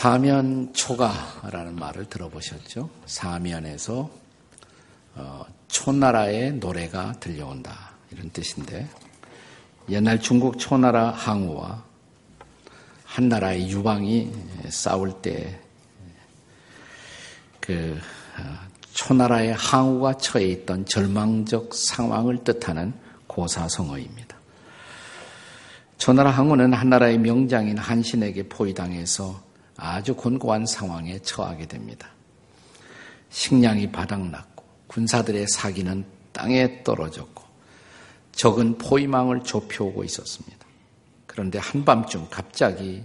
사면초가라는 말을 들어보셨죠? 사면에서 어, 초나라의 노래가 들려온다 이런 뜻인데 옛날 중국 초나라 항우와 한 나라의 유방이 싸울 때 그 초나라의 항우가 처해 있던 절망적 상황을 뜻하는 고사성어입니다. 초나라 항우는 한나라의 명장인 한신에게 포위당해서 아주 곤고한 상황에 처하게 됩니다. 식량이 바닥났고 군사들의 사기는 땅에 떨어졌고 적은 포위망을 좁혀오고 있었습니다. 그런데 한밤중 갑자기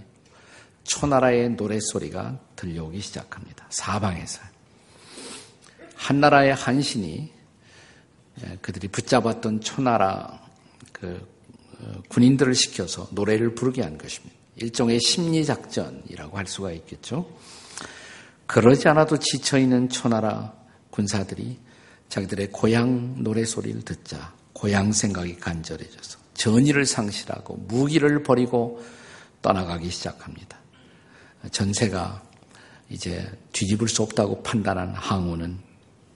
초나라의 노랫소리가 들려오기 시작합니다. 사방에서. 한나라의 한신이 그들이 붙잡았던 초나라 그 어, 군인들을 시켜서 노래를 부르게 한 것입니다. 일종의 심리작전이라고 할 수가 있겠죠. 그러지 않아도 지쳐있는 초나라 군사들이 자기들의 고향 노래소리를 듣자 고향 생각이 간절해져서 전의를 상실하고 무기를 버리고 떠나가기 시작합니다. 전세가 이제 뒤집을 수 없다고 판단한 항우는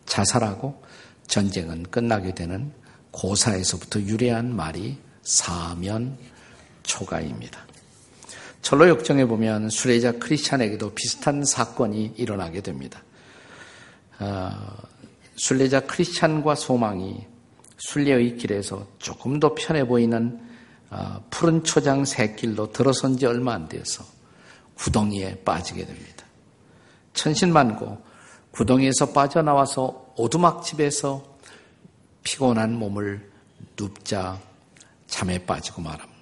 자살하고 전쟁은 끝나게 되는 고사에서부터 유래한 말이 사면 초가입니다. 철로 역정에 보면 수레자 크리스찬에게도 비슷한 사건이 일어나게 됩니다. 어, 순례자 크리스찬과 소망이 순례의 길에서 조금 더 편해 보이는 어, 푸른 초장 새길로 들어선 지 얼마 안 되어서 구덩이에 빠지게 됩니다. 천신만고 구덩이에서 빠져나와서 오두막집에서 피곤한 몸을 눕자 잠에 빠지고 말합니다.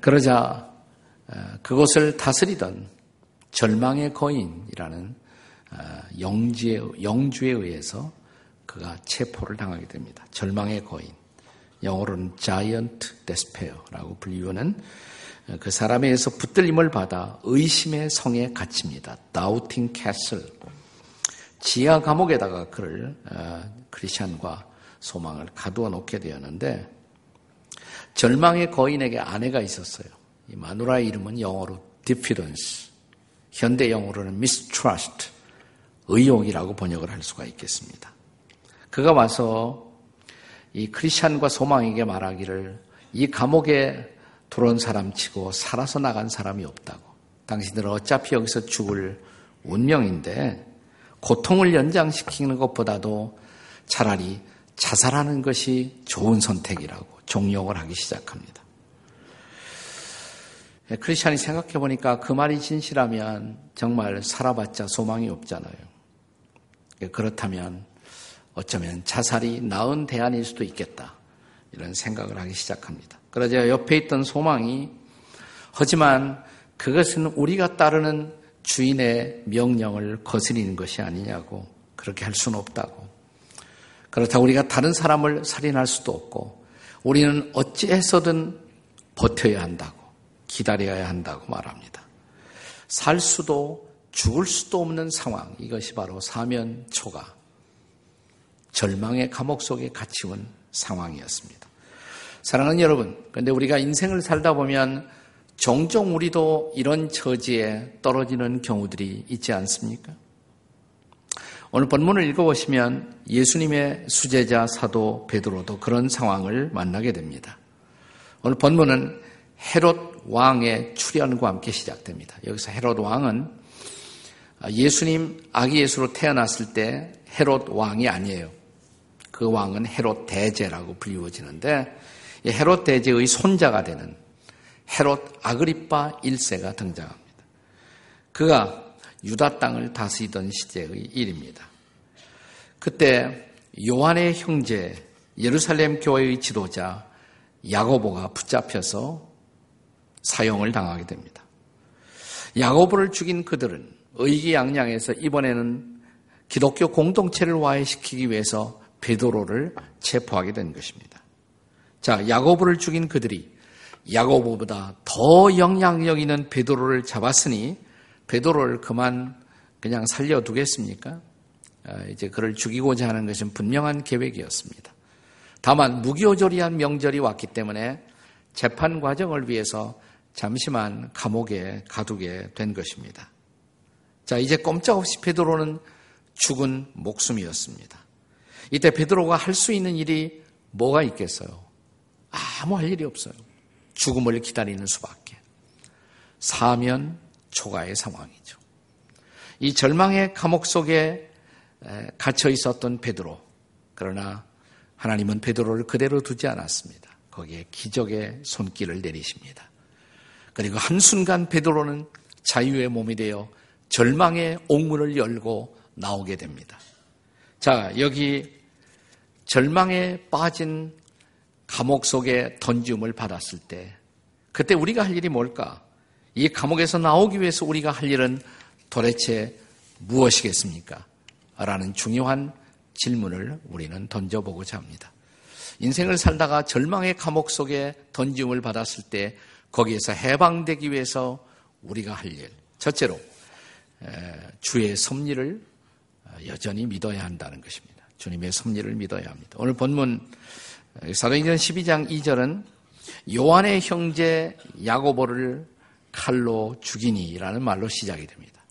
그러자 그것을 다스리던 절망의 거인이라는 영주에, 영주에 의해서 그가 체포를 당하게 됩니다. 절망의 거인. 영어로는 giant despaire라고 불리우는 그 사람에 의해서 붙들림을 받아 의심의 성에 갇힙니다. 다우팅 캐슬. 지하 감옥에다가 그를 크리스천과 소망을 가두어 놓게 되었는데 절망의 거인에게 아내가 있었어요. 이 마누라의 이름은 영어로 diffidence, 현대 영어로는 mistrust, 의용이라고 번역을 할 수가 있겠습니다. 그가 와서 이 크리스찬과 소망에게 말하기를 이 감옥에 들어온 사람 치고 살아서 나간 사람이 없다고. 당신들 은 어차피 여기서 죽을 운명인데 고통을 연장시키는 것보다도 차라리 자살하는 것이 좋은 선택이라고. 종용을 하기 시작합니다. 예, 크리스찬이 생각해 보니까 그 말이 진실하면 정말 살아봤자 소망이 없잖아요. 예, 그렇다면 어쩌면 자살이 나은 대안일 수도 있겠다. 이런 생각을 하기 시작합니다. 그러자 옆에 있던 소망이 하지만 그것은 우리가 따르는 주인의 명령을 거스리는 것이 아니냐고 그렇게 할 수는 없다고. 그렇다고 우리가 다른 사람을 살인할 수도 없고 우리는 어찌해서든 버텨야 한다고, 기다려야 한다고 말합니다. 살 수도 죽을 수도 없는 상황, 이것이 바로 사면초가 절망의 감옥 속에 갇히온 상황이었습니다. 사랑하는 여러분, 근데 우리가 인생을 살다 보면 종종 우리도 이런 처지에 떨어지는 경우들이 있지 않습니까? 오늘 본문을 읽어보시면 예수님의 수제자 사도 베드로도 그런 상황을 만나게 됩니다. 오늘 본문은 헤롯 왕의 출현과 함께 시작됩니다. 여기서 헤롯 왕은 예수님 아기 예수로 태어났을 때 헤롯 왕이 아니에요. 그 왕은 헤롯 대제라고 불리워지는데 헤롯 대제의 손자가 되는 헤롯 아그리파 1세가 등장합니다. 그가 유다 땅을 다스리던 시대의 일입니다. 그때 요한의 형제 예루살렘 교회의 지도자 야고보가 붙잡혀서 사형을 당하게 됩니다. 야고보를 죽인 그들은 의기양양해서 이번에는 기독교 공동체를 와해시키기 위해서 베드로를 체포하게 된 것입니다. 자, 야고보를 죽인 그들이 야고보보다 더 영향력 있는 베드로를 잡았으니 베드로를 그만 그냥 살려두겠습니까? 아, 이제 그를 죽이고자 하는 것은 분명한 계획이었습니다. 다만 무기오조리한 명절이 왔기 때문에 재판 과정을 위해서 잠시만 감옥에 가두게 된 것입니다. 자, 이제 꼼짝없이 베드로는 죽은 목숨이었습니다. 이때 베드로가 할 수 있는 일이 뭐가 있겠어요? 아무 할 일이 없어요. 죽음을 기다리는 수밖에. 사면 초가의 상황이죠. 이 절망의 감옥 속에 갇혀 있었던 베드로. 그러나 하나님은 베드로를 그대로 두지 않았습니다. 거기에 기적의 손길을 내리십니다. 그리고 한순간 베드로는 자유의 몸이 되어 절망의 옥문을 열고 나오게 됩니다. 자, 여기 절망에 빠진 감옥 속에 던지움을 받았을 때 그때 우리가 할 일이 뭘까? 이 감옥에서 나오기 위해서 우리가 할 일은 도대체 무엇이겠습니까? 라는 중요한 질문을 우리는 던져보고자 합니다. 인생을 살다가 절망의 감옥 속에 던짐을 받았을 때 거기에서 해방되기 위해서 우리가 할 일. 첫째로 주의 섭리를 여전히 믿어야 한다는 것입니다. 주님의 섭리를 믿어야 합니다. 오늘 본문 사도행전 12장 2절은 요한의 형제 야고보를 칼로 죽이니라는 말로 시작이 됩니다.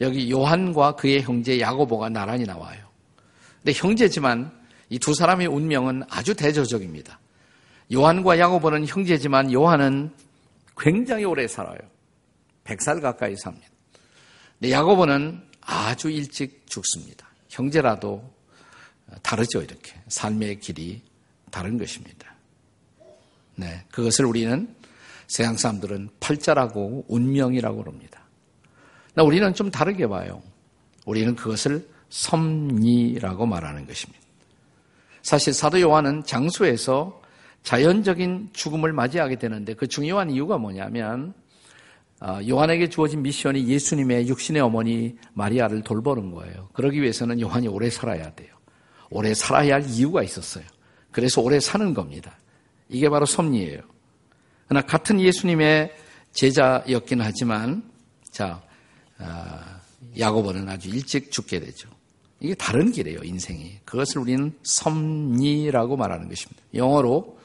여기 요한과 그의 형제 야고보가 나란히 나와요. 근데 형제지만 이 두 사람의 운명은 아주 대조적입니다. 요한과 야고보는 형제지만 요한은 굉장히 오래 살아요. 100살 가까이 삽니다. 근데 야고보는 아주 일찍 죽습니다. 형제라도 다르죠, 이렇게. 삶의 길이 다른 것입니다. 네. 그것을 우리는 세상 사람들은 팔자라고 운명이라고 그럽니다. 나 우리는 좀 다르게 봐요. 우리는 그것을 섭리라고 말하는 것입니다. 사실 사도 요한은 장소에서 자연적인 죽음을 맞이하게 되는데 그 중요한 이유가 뭐냐면 어, 요한에게 주어진 미션이 예수님의 육신의 어머니 마리아를 돌보는 거예요. 그러기 위해서는 요한이 오래 살아야 돼요. 오래 살아야 할 이유가 있었어요. 그래서 오래 사는 겁니다. 이게 바로 섭리예요. 그러나 같은 예수님의 제자였긴 하지만 자 아, 야고보는 아주 일찍 죽게 되죠. 이게 다른 길이에요, 인생이. 그것을 우리는 섭리라고 말하는 것입니다. 영어로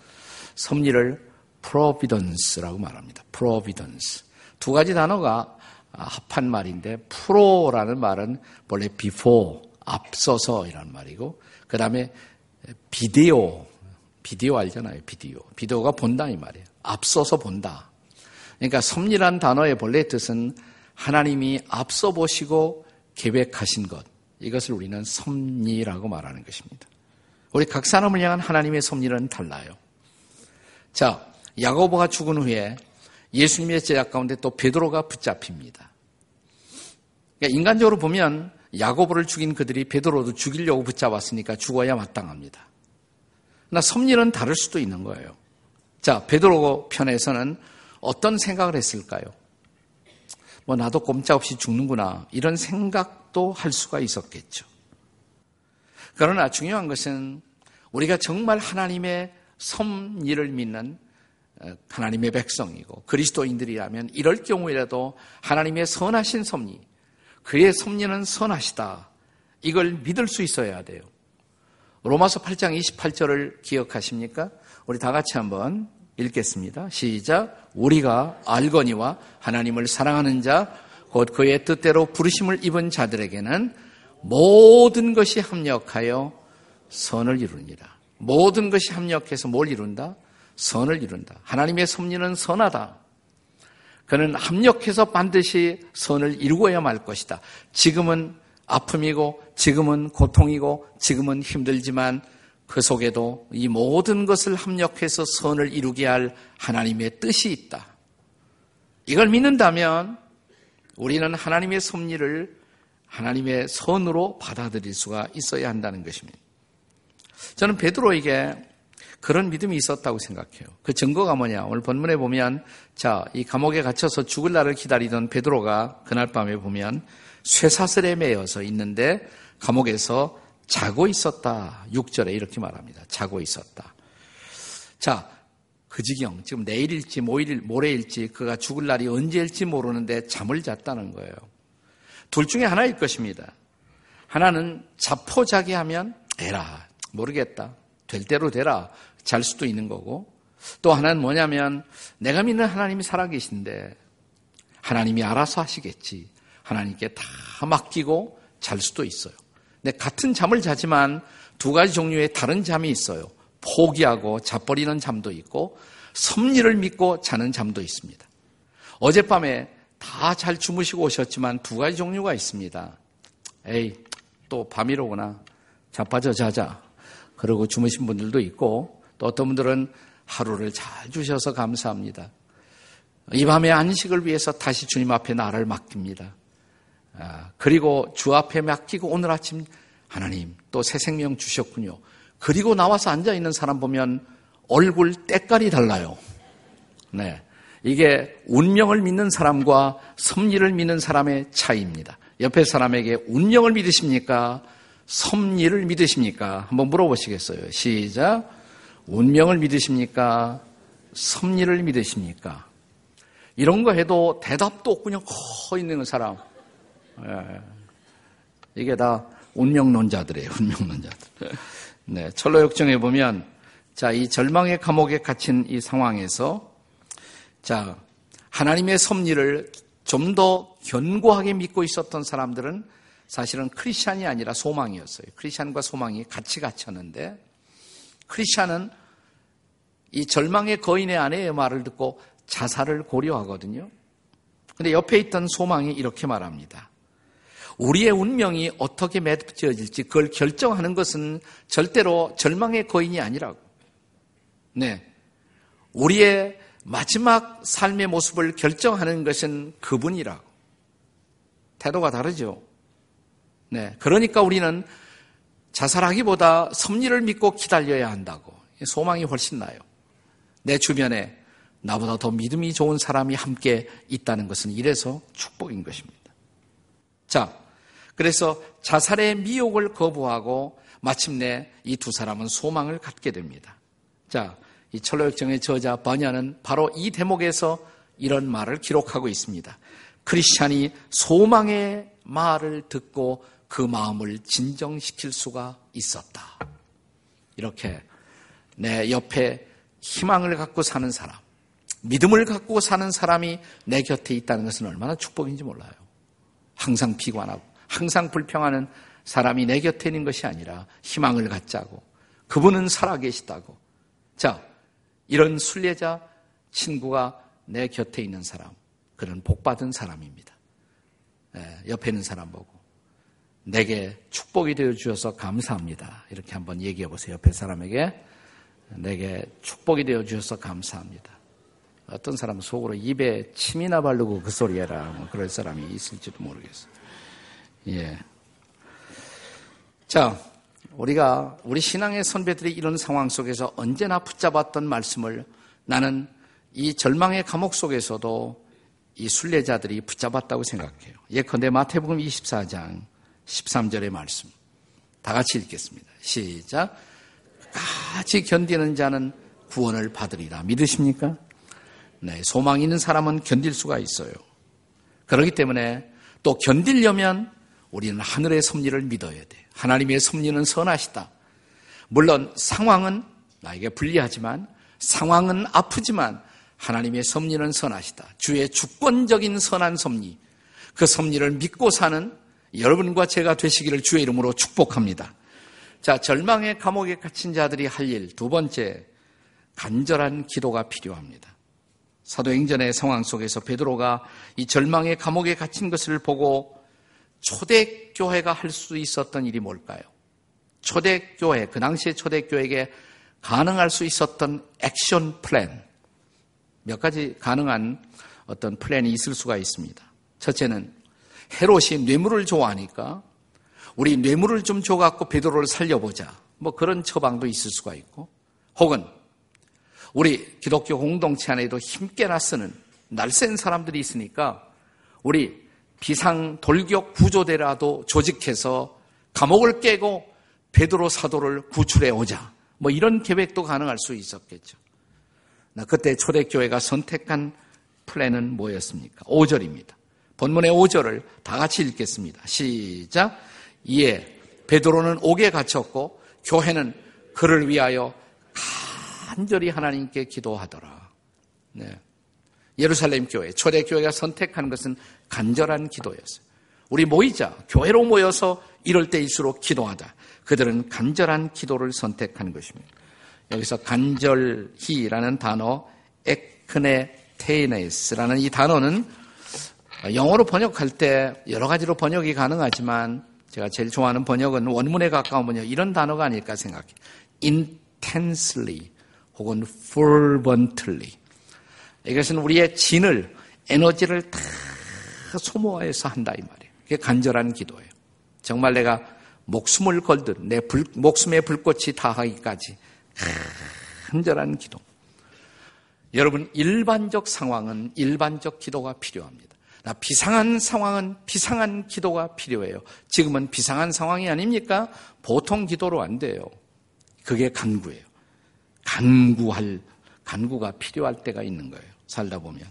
섭리를 providence라고 말합니다. providence. 두 가지 단어가 합한 말인데 프로라는 말은 원래 before, 앞서서이라는 말이고 그 다음에 비디오, 비디오 알잖아요. 비디오. 비디오가 본다 이 말이에요. 앞서서 본다. 그러니까 섭리란 단어의 본래 뜻은 하나님이 앞서 보시고 계획하신 것. 이것을 우리는 섭리라고 말하는 것입니다. 우리 각 사람을 향한 하나님의 섭리는 달라요. 자, 야고보가 죽은 후에 예수님의 제자 가운데 또 베드로가 붙잡힙니다. 그러니까 인간적으로 보면 야고보를 죽인 그들이 베드로도 죽이려고 붙잡았으니까 죽어야 마땅합니다. 그러나 섭리는 다를 수도 있는 거예요. 자, 베드로 편에서는 어떤 생각을 했을까요? 뭐 나도 꼼짝없이 죽는구나 이런 생각도 할 수가 있었겠죠. 그러나 중요한 것은 우리가 정말 하나님의 섭리를 믿는 어, 하나님의 백성이고 그리스도인들이라면 이럴 경우에라도 하나님의 선하신 섭리, 그의 섭리는 선하시다. 이걸 믿을 수 있어야 돼요. 로마서 8장 28절을 기억하십니까? 우리 다 같이 한번 읽겠습니다. 시작. 우리가 알거니와 하나님을 사랑하는 자, 곧 그의 뜻대로 부르심을 입은 자들에게는 모든 것이 합력하여 선을 이루니라. 모든 것이 합력해서 뭘 이룬다? 선을 이룬다. 하나님의 섭리는 선하다. 그는 합력해서 반드시 선을 이루어야 말 것이다. 지금은 아픔이고, 지금은 고통이고, 지금은 힘들지만 그 속에도 이 모든 것을 합력해서 선을 이루게 할 하나님의 뜻이 있다. 이걸 믿는다면 우리는 하나님의 섭리를 하나님의 선으로 받아들일 수가 있어야 한다는 것입니다. 저는 베드로에게 그런 믿음이 있었다고 생각해요. 그 증거가 뭐냐? 오늘 본문에 보면 자, 이 감옥에 갇혀서 죽을 날을 기다리던 베드로가 그날 밤에 보면 쇠사슬에 매여서 있는데 감옥에서 자고 있었다. 6절에 이렇게 말합니다. 자고 있었다. 자, 그 지경, 지금 내일일지 모일, 모레일지 그가 죽을 날이 언제일지 모르는데 잠을 잤다는 거예요. 둘 중에 하나일 것입니다. 하나는 자포자기하면 에라 모르겠다. 될 대로 되라. 잘 수도 있는 거고 또 하나는 뭐냐면 내가 믿는 하나님이 살아계신데 하나님이 알아서 하시겠지. 하나님께 다 맡기고 잘 수도 있어요. 근데 같은 잠을 자지만 두 가지 종류의 다른 잠이 있어요. 포기하고 자버리는 잠도 있고 섭리를 믿고 자는 잠도 있습니다. 어젯밤에 다 잘 주무시고 오셨지만 두 가지 종류가 있습니다. 에이, 또 밤이로구나. 자빠져 자자. 그러고 주무신 분들도 있고 또 어떤 분들은 하루를 잘 주셔서 감사합니다. 이 밤의 안식을 위해서 다시 주님 앞에 나를 맡깁니다. 아, 그리고 주 앞에 맡기고 오늘 아침 하나님 또 새 생명 주셨군요. 그리고 나와서 앉아 있는 사람 보면 얼굴 때깔이 달라요. 네. 이게 운명을 믿는 사람과 섭리를 믿는 사람의 차이입니다. 옆에 사람에게 운명을 믿으십니까? 섭리를 믿으십니까? 한번 물어보시겠어요. 시작. 운명을 믿으십니까? 섭리를 믿으십니까? 이런 거 해도 대답도 없군요. 커 있는 사람. 예. 이게 다 운명론자들이에요. 운명론자들. 네, 철로 역정에 보면 자, 이 절망의 감옥에 갇힌 이 상황에서 자, 하나님의 섭리를 좀 더 견고하게 믿고 있었던 사람들은 사실은 크리스찬이 아니라 소망이었어요. 크리스찬과 소망이 같이 갇혔는데 크리스찬은 이 절망의 거인의 아내의 말을 듣고 자살을 고려하거든요. 근데 옆에 있던 소망이 이렇게 말합니다. 우리의 운명이 어떻게 맺어질지 그걸 결정하는 것은 절대로 절망의 거인이 아니라고. 네. 우리의 마지막 삶의 모습을 결정하는 것은 그분이라고. 태도가 다르죠. 네. 그러니까 우리는 자살하기보다 섭리를 믿고 기다려야 한다고. 소망이 훨씬 나요. 내 주변에 나보다 더 믿음이 좋은 사람이 함께 있다는 것은 이래서 축복인 것입니다. 자, 그래서 자살의 미혹을 거부하고 마침내 이 두 사람은 소망을 갖게 됩니다. 자, 이 철로역정의 저자 버냐는 바로 이 대목에서 이런 말을 기록하고 있습니다. 크리스찬이 소망의 말을 듣고 그 마음을 진정시킬 수가 있었다. 이렇게 내 옆에 희망을 갖고 사는 사람, 믿음을 갖고 사는 사람이 내 곁에 있다는 것은 얼마나 축복인지 몰라요. 항상 비관하고 항상 불평하는 사람이 내 곁에 있는 것이 아니라 희망을 갖자고 그분은 살아계시다고. 자, 이런 순례자 친구가 내 곁에 있는 사람, 그런 복받은 사람입니다. 예, 옆에 있는 사람 보고 내게 축복이 되어 주셔서 감사합니다. 이렇게 한번 얘기해 보세요. 옆에 사람에게 내게 축복이 되어 주셔서 감사합니다. 어떤 사람은 속으로 입에 침이나 바르고 그 소리 해라. 뭐 그럴 사람이 있을지도 모르겠어요. 예. 자, 우리가 우리 신앙의 선배들이 이런 상황 속에서 언제나 붙잡았던 말씀을 나는 이 절망의 감옥 속에서도 이 순례자들이 붙잡았다고 생각해요. 예컨대 마태복음 24장 13절의 말씀. 다 같이 읽겠습니다. 시작. 같이 견디는 자는 구원을 받으리라. 믿으십니까? 네, 소망 있는 사람은 견딜 수가 있어요. 그렇기 때문에 또 견디려면 우리는 하늘의 섭리를 믿어야 돼. 하나님의 섭리는 선하시다. 물론 상황은 나에게 불리하지만 상황은 아프지만 하나님의 섭리는 선하시다. 주의 주권적인 선한 섭리. 그 섭리를 믿고 사는 여러분과 제가 되시기를 주의 이름으로 축복합니다. 자, 절망의 감옥에 갇힌 자들이 할 일 두 번째 간절한 기도가 필요합니다. 사도행전의 상황 속에서 베드로가 이 절망의 감옥에 갇힌 것을 보고 초대교회가 할 수 있었던 일이 뭘까요? 초대교회, 그 당시에 초대교회에게 가능할 수 있었던 액션 플랜. 몇 가지 가능한 어떤 플랜이 있을 수가 있습니다. 첫째는 헤롯이 뇌물을 좋아하니까 우리 뇌물을 좀 줘갖고 베드로를 살려보자. 뭐 그런 처방도 있을 수가 있고 혹은 우리 기독교 공동체 안에도 힘께나 쓰는 날쌘 사람들이 있으니까 우리 비상 돌격 구조대라도 조직해서 감옥을 깨고 베드로 사도를 구출해 오자. 뭐 이런 계획도 가능할 수 있었겠죠. 나 그때 초대교회가 선택한 플랜은 뭐였습니까? 5절입니다. 본문의 5절을 다 같이 읽겠습니다. 시작. 이에 베드로는 옥에 갇혔고 교회는 그를 위하여 간절히 하나님께 기도하더라. 네. 예루살렘 교회, 초대 교회가 선택한 것은 간절한 기도였어요. 우리 모이자, 교회로 모여서 이럴 때일수록 기도하다. 그들은 간절한 기도를 선택한 것입니다. 여기서 간절히라는 단어, 에크네 테이네스라는 이 단어는 영어로 번역할 때 여러 가지로 번역이 가능하지만 제가 제일 좋아하는 번역은 원문에 가까운 번역 이런 단어가 아닐까 생각해. intensely 혹은 fervently. 이것은 우리의 진을 에너지를 다 소모해서 한다 이 말이에요. 그게 간절한 기도예요. 정말 내가 목숨을 걸듯 내 불, 목숨의 불꽃이 다하기까지 간절한 기도. 여러분 일반적 상황은 일반적 기도가 필요합니다. 비상한 상황은 비상한 기도가 필요해요. 지금은 비상한 상황이 아닙니까? 보통 기도로 안 돼요. 그게 간구예요. 간구할, 간구가 필요할 때가 있는 거예요. 살다 보면.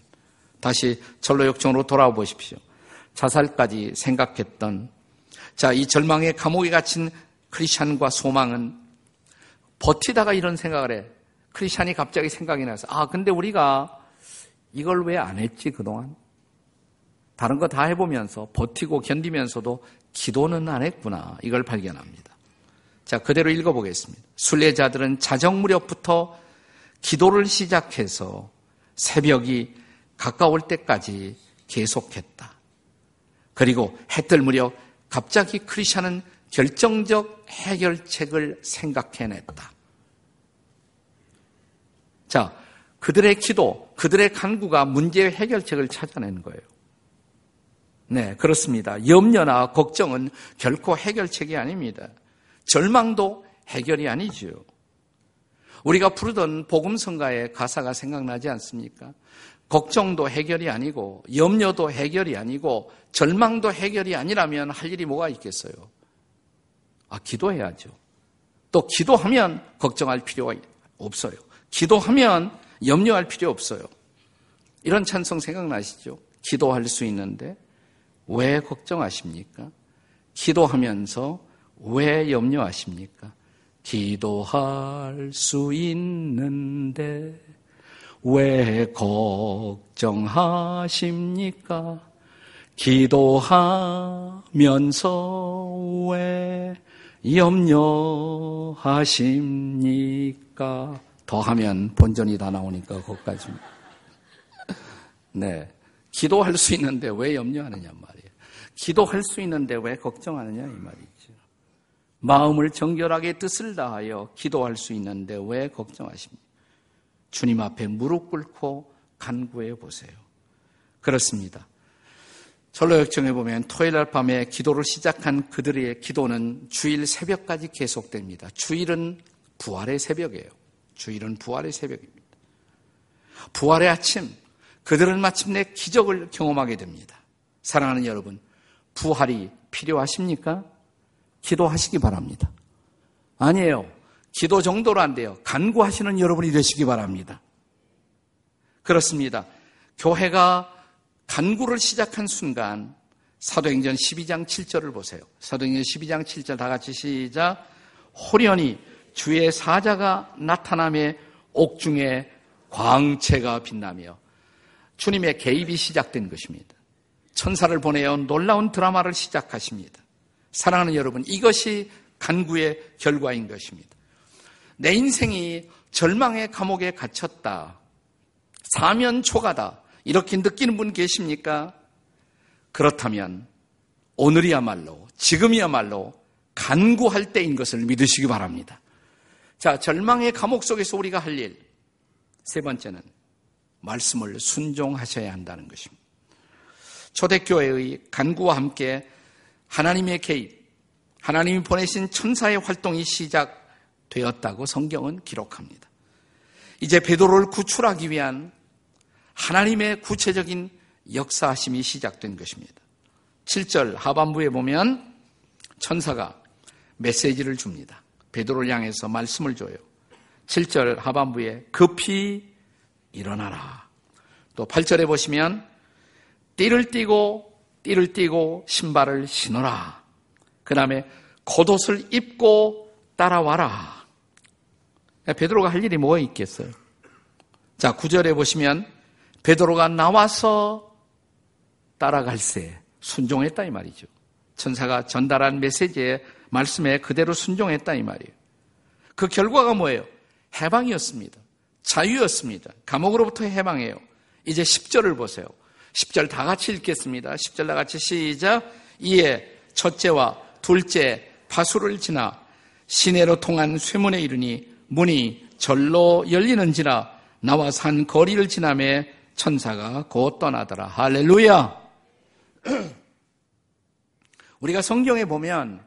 다시 절로역정으로 돌아와 보십시오. 자살까지 생각했던, 자, 이 절망의 감옥에 갇힌 크리스찬과 소망은 버티다가 이런 생각을 해. 크리스찬이 갑자기 생각이 나서, 아, 근데 우리가 이걸 왜 안 했지, 그동안? 다른 거 다 해보면서 버티고 견디면서도 기도는 안 했구나. 이걸 발견합니다. 자, 그대로 읽어보겠습니다. 순례자들은 자정 무렵부터 기도를 시작해서 새벽이 가까울 때까지 계속했다. 그리고 해뜰 무렵 갑자기 크리샤는 결정적 해결책을 생각해냈다. 자, 그들의 기도, 그들의 간구가 문제의 해결책을 찾아내는 거예요. 네, 그렇습니다. 염려나 걱정은 결코 해결책이 아닙니다. 절망도 해결이 아니죠. 우리가 부르던 복음성가의 가사가 생각나지 않습니까? 걱정도 해결이 아니고 염려도 해결이 아니고 절망도 해결이 아니라면 할 일이 뭐가 있겠어요? 아, 기도해야죠. 또 기도하면 걱정할 필요가 없어요. 기도하면 염려할 필요 없어요. 이런 찬송 생각나시죠? 기도할 수 있는데 왜 걱정하십니까? 기도하면서 왜 염려하십니까? 기도할 수 있는데 왜 걱정하십니까? 기도하면서 왜 염려하십니까? 더하면 본전이 다 나오니까 거기까지. 네. 기도할 수 있는데 왜 염려하느냐 말이에요. 기도할 수 있는데 왜 걱정하느냐 이 말이죠. 마음을 정결하게 뜻을 다하여 기도할 수 있는데 왜 걱정하십니까? 주님 앞에 무릎 꿇고 간구해 보세요. 그렇습니다. 철로역정에 보면 토요일 날 밤에 기도를 시작한 그들의 기도는 주일 새벽까지 계속됩니다. 주일은 부활의 새벽이에요. 주일은 부활의 새벽입니다. 부활의 아침, 그들은 마침내 기적을 경험하게 됩니다. 사랑하는 여러분, 부활이 필요하십니까? 기도하시기 바랍니다. 아니에요. 기도 정도로 안 돼요. 간구하시는 여러분이 되시기 바랍니다. 그렇습니다. 교회가 간구를 시작한 순간 사도행전 12장 7절을 보세요. 사도행전 12장 7절 다 같이 시작. 호련히 주의 사자가 나타남에 옥중에 광채가 빛나며 주님의 개입이 시작된 것입니다. 천사를 보내어 놀라운 드라마를 시작하십니다. 사랑하는 여러분, 이것이 간구의 결과인 것입니다. 내 인생이 절망의 감옥에 갇혔다. 사면 초가다. 이렇게 느끼는 분 계십니까? 그렇다면 오늘이야말로, 지금이야말로 간구할 때인 것을 믿으시기 바랍니다. 자, 절망의 감옥 속에서 우리가 할 일. 세 번째는 말씀을 순종하셔야 한다는 것입니다. 초대교회의 간구와 함께 하나님의 개입, 하나님이 보내신 천사의 활동이 시작되었다고 성경은 기록합니다. 이제 베드로를 구출하기 위한 하나님의 구체적인 역사하심이 시작된 것입니다. 7절 하반부에 보면 천사가 메시지를 줍니다. 베드로를 향해서 말씀을 줘요. 7절 하반부에 급히 일어나라. 또 8절에 보시면 띠를 띠고 띠를 띠고 신발을 신어라. 그 다음에 겉옷을 입고 따라와라. 베드로가 할 일이 뭐가 있겠어요? 자, 구절에 보시면 베드로가 나와서 따라갈새 순종했다 이 말이죠. 천사가 전달한 메시지에 말씀에 그대로 순종했다 이 말이에요. 그 결과가 뭐예요? 해방이었습니다. 자유였습니다. 감옥으로부터 해방해요. 이제 10절을 보세요. 10절 다 같이 읽겠습니다. 10절 다 같이 시작. 이에 첫째와 둘째 파수를 지나 시내로 통한 쇠문에 이르니 문이 절로 열리는지라 나와 산 거리를 지남에 천사가 곧 떠나더라. 할렐루야! 우리가 성경에 보면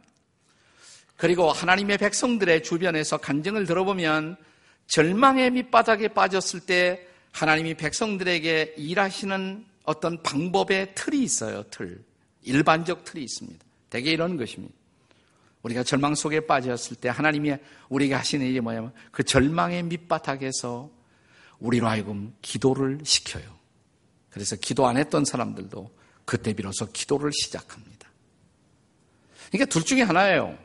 그리고 하나님의 백성들의 주변에서 간증을 들어보면 절망의 밑바닥에 빠졌을 때 하나님이 백성들에게 일하시는 어떤 방법의 틀이 있어요, 틀. 일반적 틀이 있습니다. 대개 이런 것입니다. 우리가 절망 속에 빠졌을 때 하나님이 우리에게 하시는 일이 뭐냐면 그 절망의 밑바닥에서 우리로 하여금 기도를 시켜요. 그래서 기도 안 했던 사람들도 그때 비로소 기도를 시작합니다. 그러니까 둘 중에 하나예요.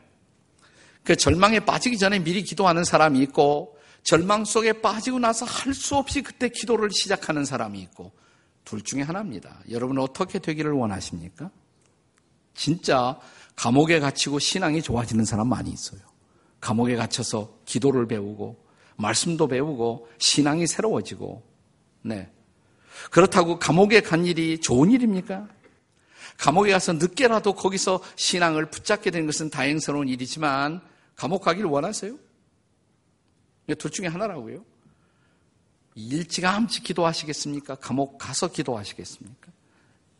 그 절망에 빠지기 전에 미리 기도하는 사람이 있고 절망 속에 빠지고 나서 할 수 없이 그때 기도를 시작하는 사람이 있고 둘 중에 하나입니다. 여러분 어떻게 되기를 원하십니까? 진짜 감옥에 갇히고 신앙이 좋아지는 사람 많이 있어요. 감옥에 갇혀서 기도를 배우고 말씀도 배우고 신앙이 새로워지고 네. 그렇다고 감옥에 간 일이 좋은 일입니까? 감옥에 가서 늦게라도 거기서 신앙을 붙잡게 되는 것은 다행스러운 일이지만 감옥 가기를 원하세요? 둘 중에 하나라고요. 일찌감치 기도하시겠습니까? 감옥 가서 기도하시겠습니까?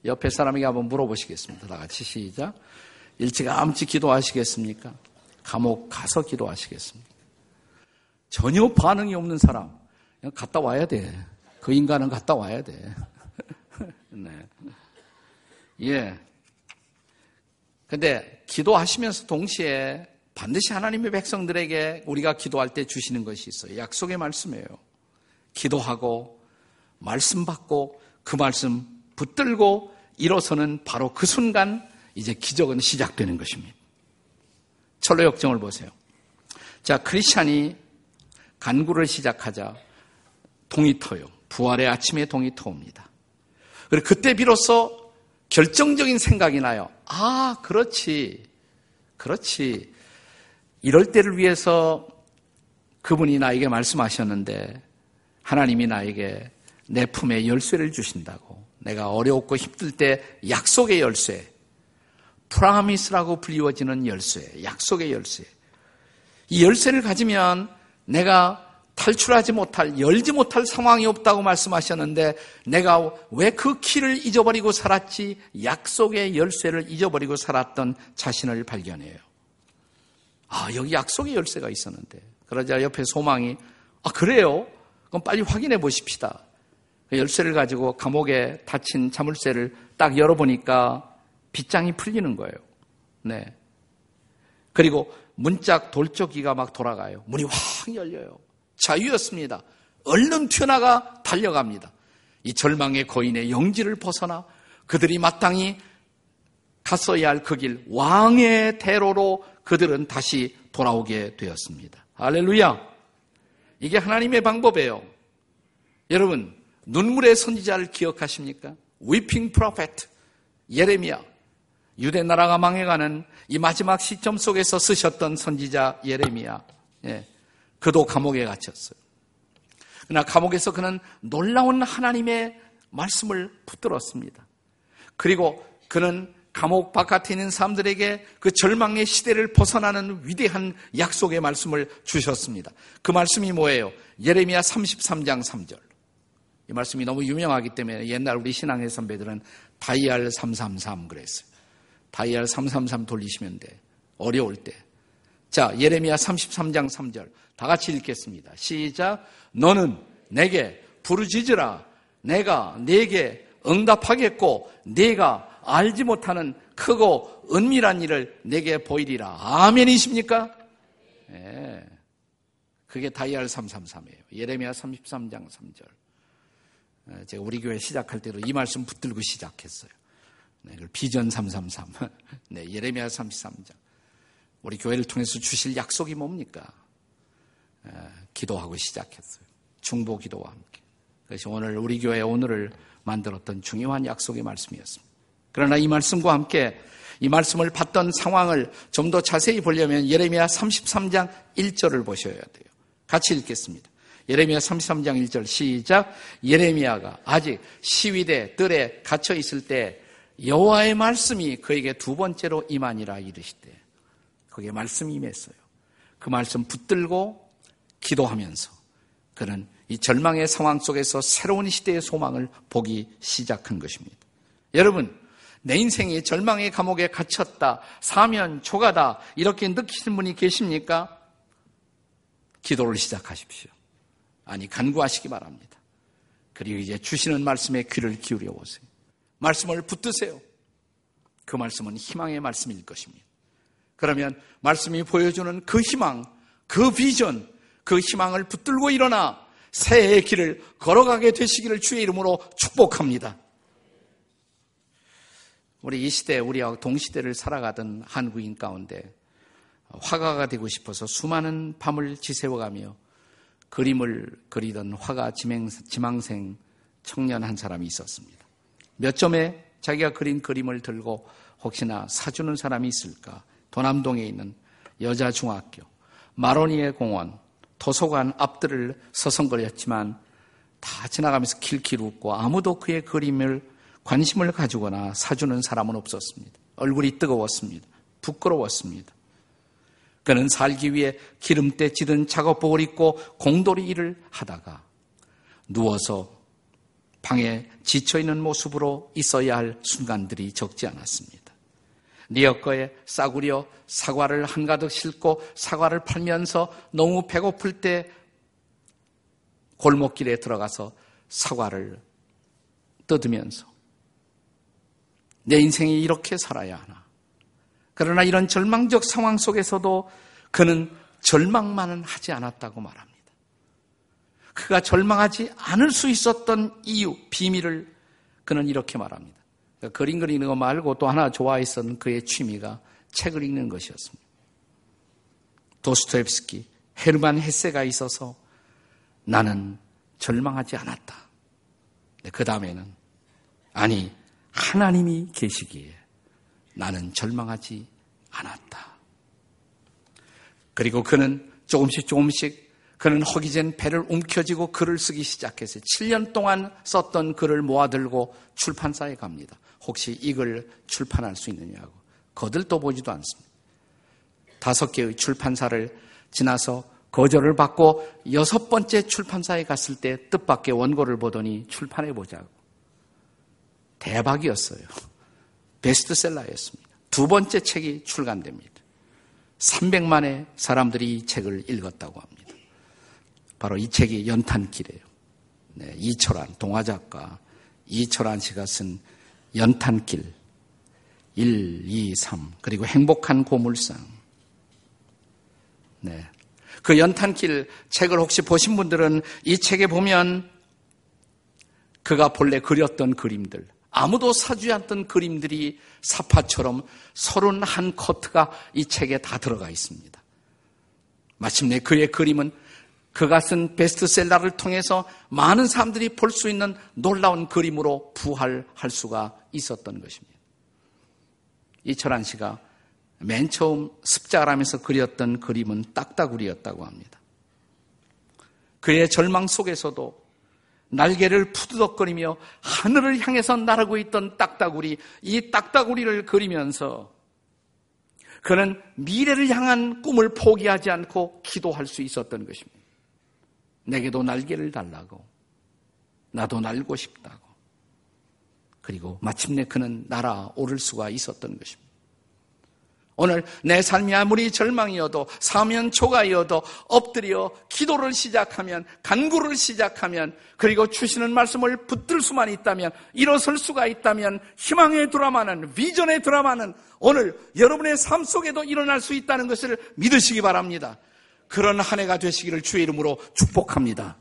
옆에 사람에게 한번 물어보시겠습니다. 다 같이 시작. 일찌감치 기도하시겠습니까? 감옥 가서 기도하시겠습니까? 전혀 반응이 없는 사람, 그냥 갔다 와야 돼. 그 인간은 갔다 와야 돼. 네. 예. 근데 기도하시면서 동시에 반드시 하나님의 백성들에게 우리가 기도할 때 주시는 것이 있어요. 약속의 말씀이에요. 기도하고 말씀 받고 그 말씀 붙들고 일어서는 바로 그 순간 이제 기적은 시작되는 것입니다. 철로 역정을 보세요. 자, 크리스찬이 간구를 시작하자 동이 터요. 부활의 아침에 동이 터옵니다. 그리고 그때 비로소 결정적인 생각이 나요. 아, 그렇지. 그렇지. 이럴 때를 위해서 그분이 나에게 말씀하셨는데 하나님이 나에게 내 품에 열쇠를 주신다고. 내가 어렵고 힘들 때 약속의 열쇠, 프라미스라고 불리워지는 열쇠, 약속의 열쇠. 이 열쇠를 가지면 내가 탈출하지 못할, 열지 못할 상황이 없다고 말씀하셨는데 내가 왜 그 키를 잊어버리고 살았지? 약속의 열쇠를 잊어버리고 살았던 자신을 발견해요. 아, 여기 약속의 열쇠가 있었는데. 그러자 옆에 소망이, 아, 그래요? 그럼 빨리 확인해 보십시다. 그 열쇠를 가지고 감옥에 닫힌 자물쇠를 딱 열어보니까 빗장이 풀리는 거예요. 네. 그리고 문짝 돌적기가 막 돌아가요. 문이 확 열려요. 자유였습니다. 얼른 튀어나가 달려갑니다. 이 절망의 거인의 영지를 벗어나 그들이 마땅히 갔어야 할 그 길, 왕의 대로로 그들은 다시 돌아오게 되었습니다. 할렐루야! 이게 하나님의 방법이에요. 여러분, 눈물의 선지자를 기억하십니까? 위핑 프로페트 예레미야. 유대 나라가 망해가는 이 마지막 시점 속에서 쓰셨던 선지자 예레미야. 예. 그도 감옥에 갇혔어요. 그러나 감옥에서 그는 놀라운 하나님의 말씀을 붙들었습니다. 그리고 그는 감옥 바깥에 있는 사람들에게 그 절망의 시대를 벗어나는 위대한 약속의 말씀을 주셨습니다. 그 말씀이 뭐예요? 예레미야 33장 3절. 이 말씀이 너무 유명하기 때문에 옛날 우리 신앙의 선배들은 다이알 333 그랬어요. 다이알 333 돌리시면 돼. 어려울 때. 자, 예레미야 33장 3절. 다 같이 읽겠습니다. 시작. 너는 내게 부르짖으라. 내가 네게 응답하겠고 네가 알지 못하는 크고 은밀한 일을 내게 보이리라. 아멘이십니까? 예. 네. 그게 다이알 333이에요. 예레미야 33장 3절. 예, 제가 우리 교회 시작할 때도 이 말씀 붙들고 시작했어요. 네, 비전 333. 네, 예레미야 33장. 우리 교회를 통해서 주실 약속이 뭡니까? 예, 기도하고 시작했어요. 중보 기도와 함께. 그것이 오늘 우리 교회 오늘을 만들었던 중요한 약속의 말씀이었습니다. 그러나 이 말씀과 함께 이 말씀을 받던 상황을 좀 더 자세히 보려면 예레미야 33장 1절을 보셔야 돼요. 같이 읽겠습니다. 예레미야 33장 1절 시작. 예레미야가 아직 시위대 뜰에 갇혀 있을 때 여호와의 말씀이 그에게 두 번째로 임하니라 이르시되 거기에 말씀이 임했어요. 그 말씀 붙들고 기도하면서 그는 이 절망의 상황 속에서 새로운 시대의 소망을 보기 시작한 것입니다. 여러분, 내 인생이 절망의 감옥에 갇혔다, 사면 초가다, 이렇게 느끼시는 분이 계십니까? 기도를 시작하십시오. 아니, 간구하시기 바랍니다. 그리고 이제 주시는 말씀에 귀를 기울여 보세요. 말씀을 붙드세요. 그 말씀은 희망의 말씀일 것입니다. 그러면 말씀이 보여주는 그 희망, 그 비전, 그 희망을 붙들고 일어나 새해의 길을 걸어가게 되시기를 주의 이름으로 축복합니다. 우리 이 시대, 우리와 동시대를 살아가던 한국인 가운데 화가가 되고 싶어서 수많은 밤을 지새워가며 그림을 그리던 화가 지망생 청년 한 사람이 있었습니다. 몇 점에 자기가 그린 그림을 들고 혹시나 사주는 사람이 있을까? 도남동에 있는 여자중학교, 마로니에 공원, 도서관 앞들을 서성거렸지만 다 지나가면서 킬킬 웃고 아무도 그의 그림을 관심을 가지거나 사주는 사람은 없었습니다. 얼굴이 뜨거웠습니다. 부끄러웠습니다. 그는 살기 위해 기름때 찌든 작업복을 입고 공돌이 일을 하다가 누워서 방에 지쳐있는 모습으로 있어야 할 순간들이 적지 않았습니다. 리어커에 싸구려 사과를 한가득 싣고 사과를 팔면서 너무 배고플 때 골목길에 들어가서 사과를 뜯으면서 내 인생이 이렇게 살아야 하나. 그러나 이런 절망적 상황 속에서도 그는 절망만은 하지 않았다고 말합니다. 그가 절망하지 않을 수 있었던 이유, 비밀을 그는 이렇게 말합니다. 그러니까 그림 그리는 거 말고 또 하나 좋아했던 그의 취미가 책을 읽는 것이었습니다. 도스토옙스키, 헤르만 헤세가 있어서 나는 절망하지 않았다. 그 다음에는 아니 하나님이 계시기에 나는 절망하지 않았다. 그리고 그는 조금씩 조금씩 그는 허기진 배를 움켜쥐고 글을 쓰기 시작했어요. 7년 동안 썼던 글을 모아들고 출판사에 갑니다. 혹시 이 글 출판할 수 있느냐고. 거들떠 보지도 않습니다. 다섯 개의 출판사를 지나서 거절을 받고 여섯 번째 출판사에 갔을 때 뜻밖의 원고를 보더니 출판해 보자고. 대박이었어요. 베스트셀러였습니다. 두 번째 책이 출간됩니다. 300만의 사람들이 이 책을 읽었다고 합니다. 바로 이 책이 연탄길이에요. 네, 이철환, 동화작가 이철환 씨가 쓴 연탄길 1, 2, 3 그리고 행복한 고물상 네. 그 연탄길 책을 혹시 보신 분들은 이 책에 보면 그가 본래 그렸던 그림들 아무도 사주지 않던 그림들이 사파처럼 서른 한 커트가 이 책에 다 들어가 있습니다. 마침내 그의 그림은 그가 쓴 베스트셀러를 통해서 많은 사람들이 볼 수 있는 놀라운 그림으로 부활할 수가 있었던 것입니다. 이철한 씨가 맨 처음 습작을 하면서 그렸던 그림은 딱따구리였다고 합니다. 그의 절망 속에서도 날개를 푸드덕거리며 하늘을 향해서 날아고 있던 딱따구리, 이 딱따구리를 그리면서 그는 미래를 향한 꿈을 포기하지 않고 기도할 수 있었던 것입니다. 내게도 날개를 달라고, 나도 날고 싶다고. 그리고 마침내 그는 날아오를 수가 있었던 것입니다. 오늘 내 삶이 아무리 절망이어도 사면 초가이어도 엎드려 기도를 시작하면 간구를 시작하면 그리고 주시는 말씀을 붙들 수만 있다면 일어설 수가 있다면 희망의 드라마는 비전의 드라마는 오늘 여러분의 삶 속에도 일어날 수 있다는 것을 믿으시기 바랍니다. 그런 한 해가 되시기를 주의 이름으로 축복합니다.